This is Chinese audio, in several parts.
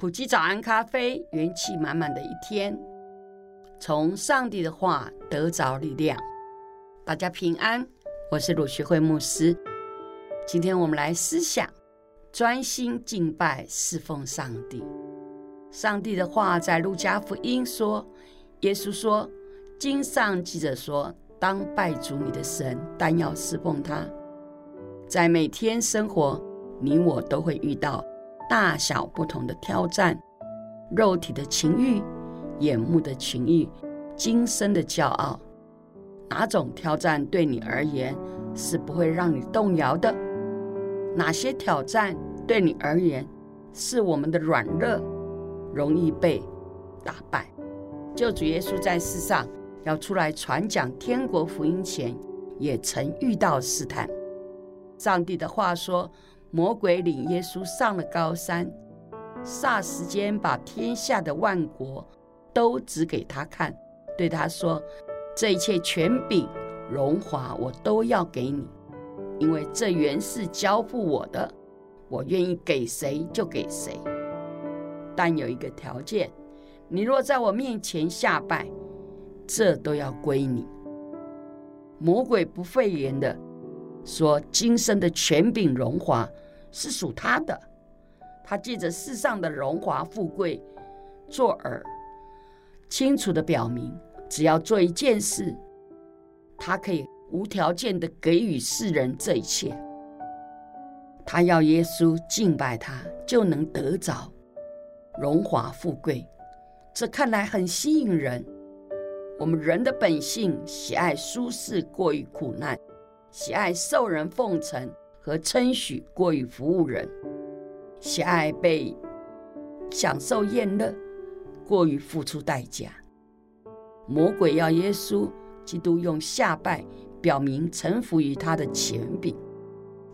埔基早安咖啡，元气满满的一天，从上帝的话得着力量。大家平安，我是鲁学慧牧师。今天我们来思想，专心敬拜侍奉上帝。上帝的话在路加福音说，耶稣说，经上记着说。当拜主你的神，但要侍奉他。在每天生活，你我都会遇到大小不同的挑战，肉体的情欲、眼目的情欲、今生的骄傲。哪种挑战对你而言是不会让你动摇的？哪些挑战对你而言是我们的软弱，容易被打败？救主耶稣在世上。要出来传讲天国福音前，也曾遇到试探。上帝的话说，魔鬼领耶稣上了高山，霎时间把天下的万国都指给他看，对他说：“这一切权柄、荣华，我都要给你，因为这原是交付我的，我愿意给谁就给谁。但有一个条件，你若在我面前下拜。”这都要归你。魔鬼不讳言的说：“今生的权柄荣华是属他的，他借着世上的荣华富贵作饵，清楚的表明，只要做一件事，他可以无条件的给予世人这一切。他要耶稣敬拜他，就能得着荣华富贵。这看来很吸引人。”我们人的本性喜爱舒适过于苦难，喜爱受人奉承和称许过于服务人，喜爱被享受宴乐过于付出代价。魔鬼要耶稣基督用下拜表明臣服于他的权柄，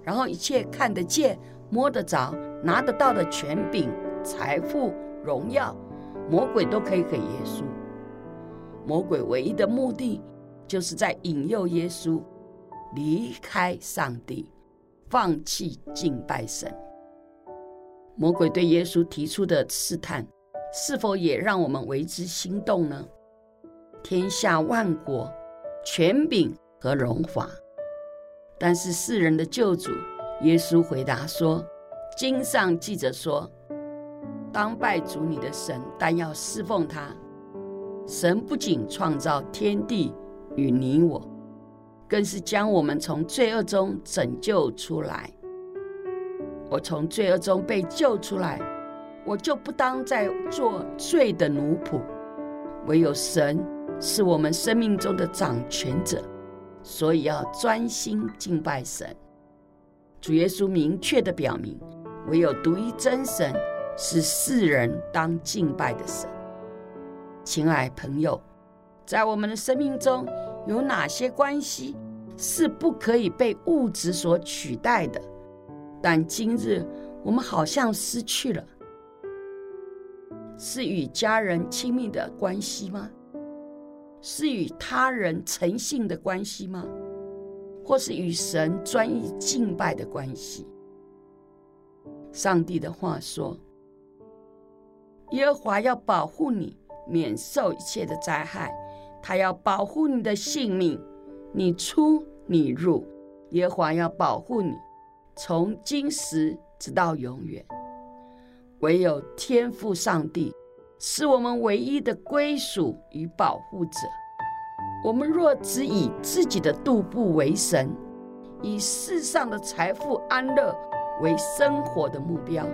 然后一切看得见、摸得着、拿得到的权柄、财富、荣耀，魔鬼都可以给耶稣。魔鬼唯一的目的，就是在引诱耶稣离开上帝，放弃敬拜神。魔鬼对耶稣提出的试探，是否也让我们为之心动呢？天下万国、权柄和荣华，但是世人的救主耶稣回答说：“经上记着说，当拜主你的神，但要侍奉他。”神不仅创造天地与你我，更是将我们从罪恶中拯救出来。我从罪恶中被救出来，我就不当再做罪的奴仆。唯有神是我们生命中的掌权者，所以要专心敬拜神。主耶稣明确地表明，唯有独一真神是世人当敬拜的神。亲爱朋友，在我们的生命中有哪些关系是不可以被物质所取代的？但今日我们好像失去了，是与家人亲密的关系吗？是与他人诚信的关系吗？或是与神专一敬拜的关系？上帝的话说：“耶和华要保护你。”免受一切的灾害，他要保护你的性命，你出你入，耶和华要保护你，从今时直到永远。唯有天父上帝是我们唯一的归属与保护者。我们若只以自己的肚腹为神，以世上的财富安乐为生活的目标，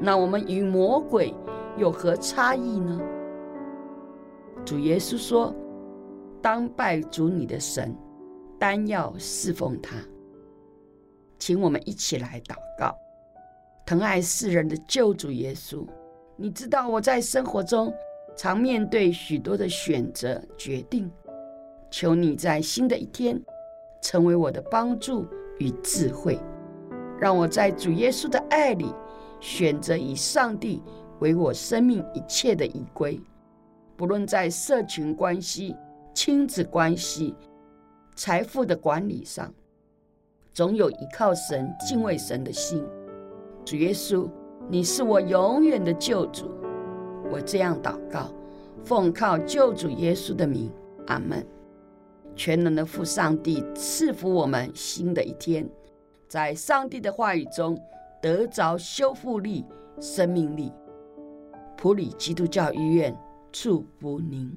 那我们与魔鬼有何差异呢？主耶稣说：“当拜主你的神，单要侍奉他。”请我们一起来祷告：疼爱世人的救主耶稣。你知道我在生活中常面对许多的选择决定，求你在新的一天成为我的帮助与智慧，让我在主耶稣的爱里选择以上帝为我生命一切的依归，不论在社群关系、亲子关系、财富的管理上，总有依靠神、敬畏神的心。主耶稣。你是我永远的救主，我这样祷告，奉靠救主耶稣的名，阿门。全能的父上帝赐福我们新的一天，在上帝的话语中得着修复力、生命力。普里基督教医院树不宁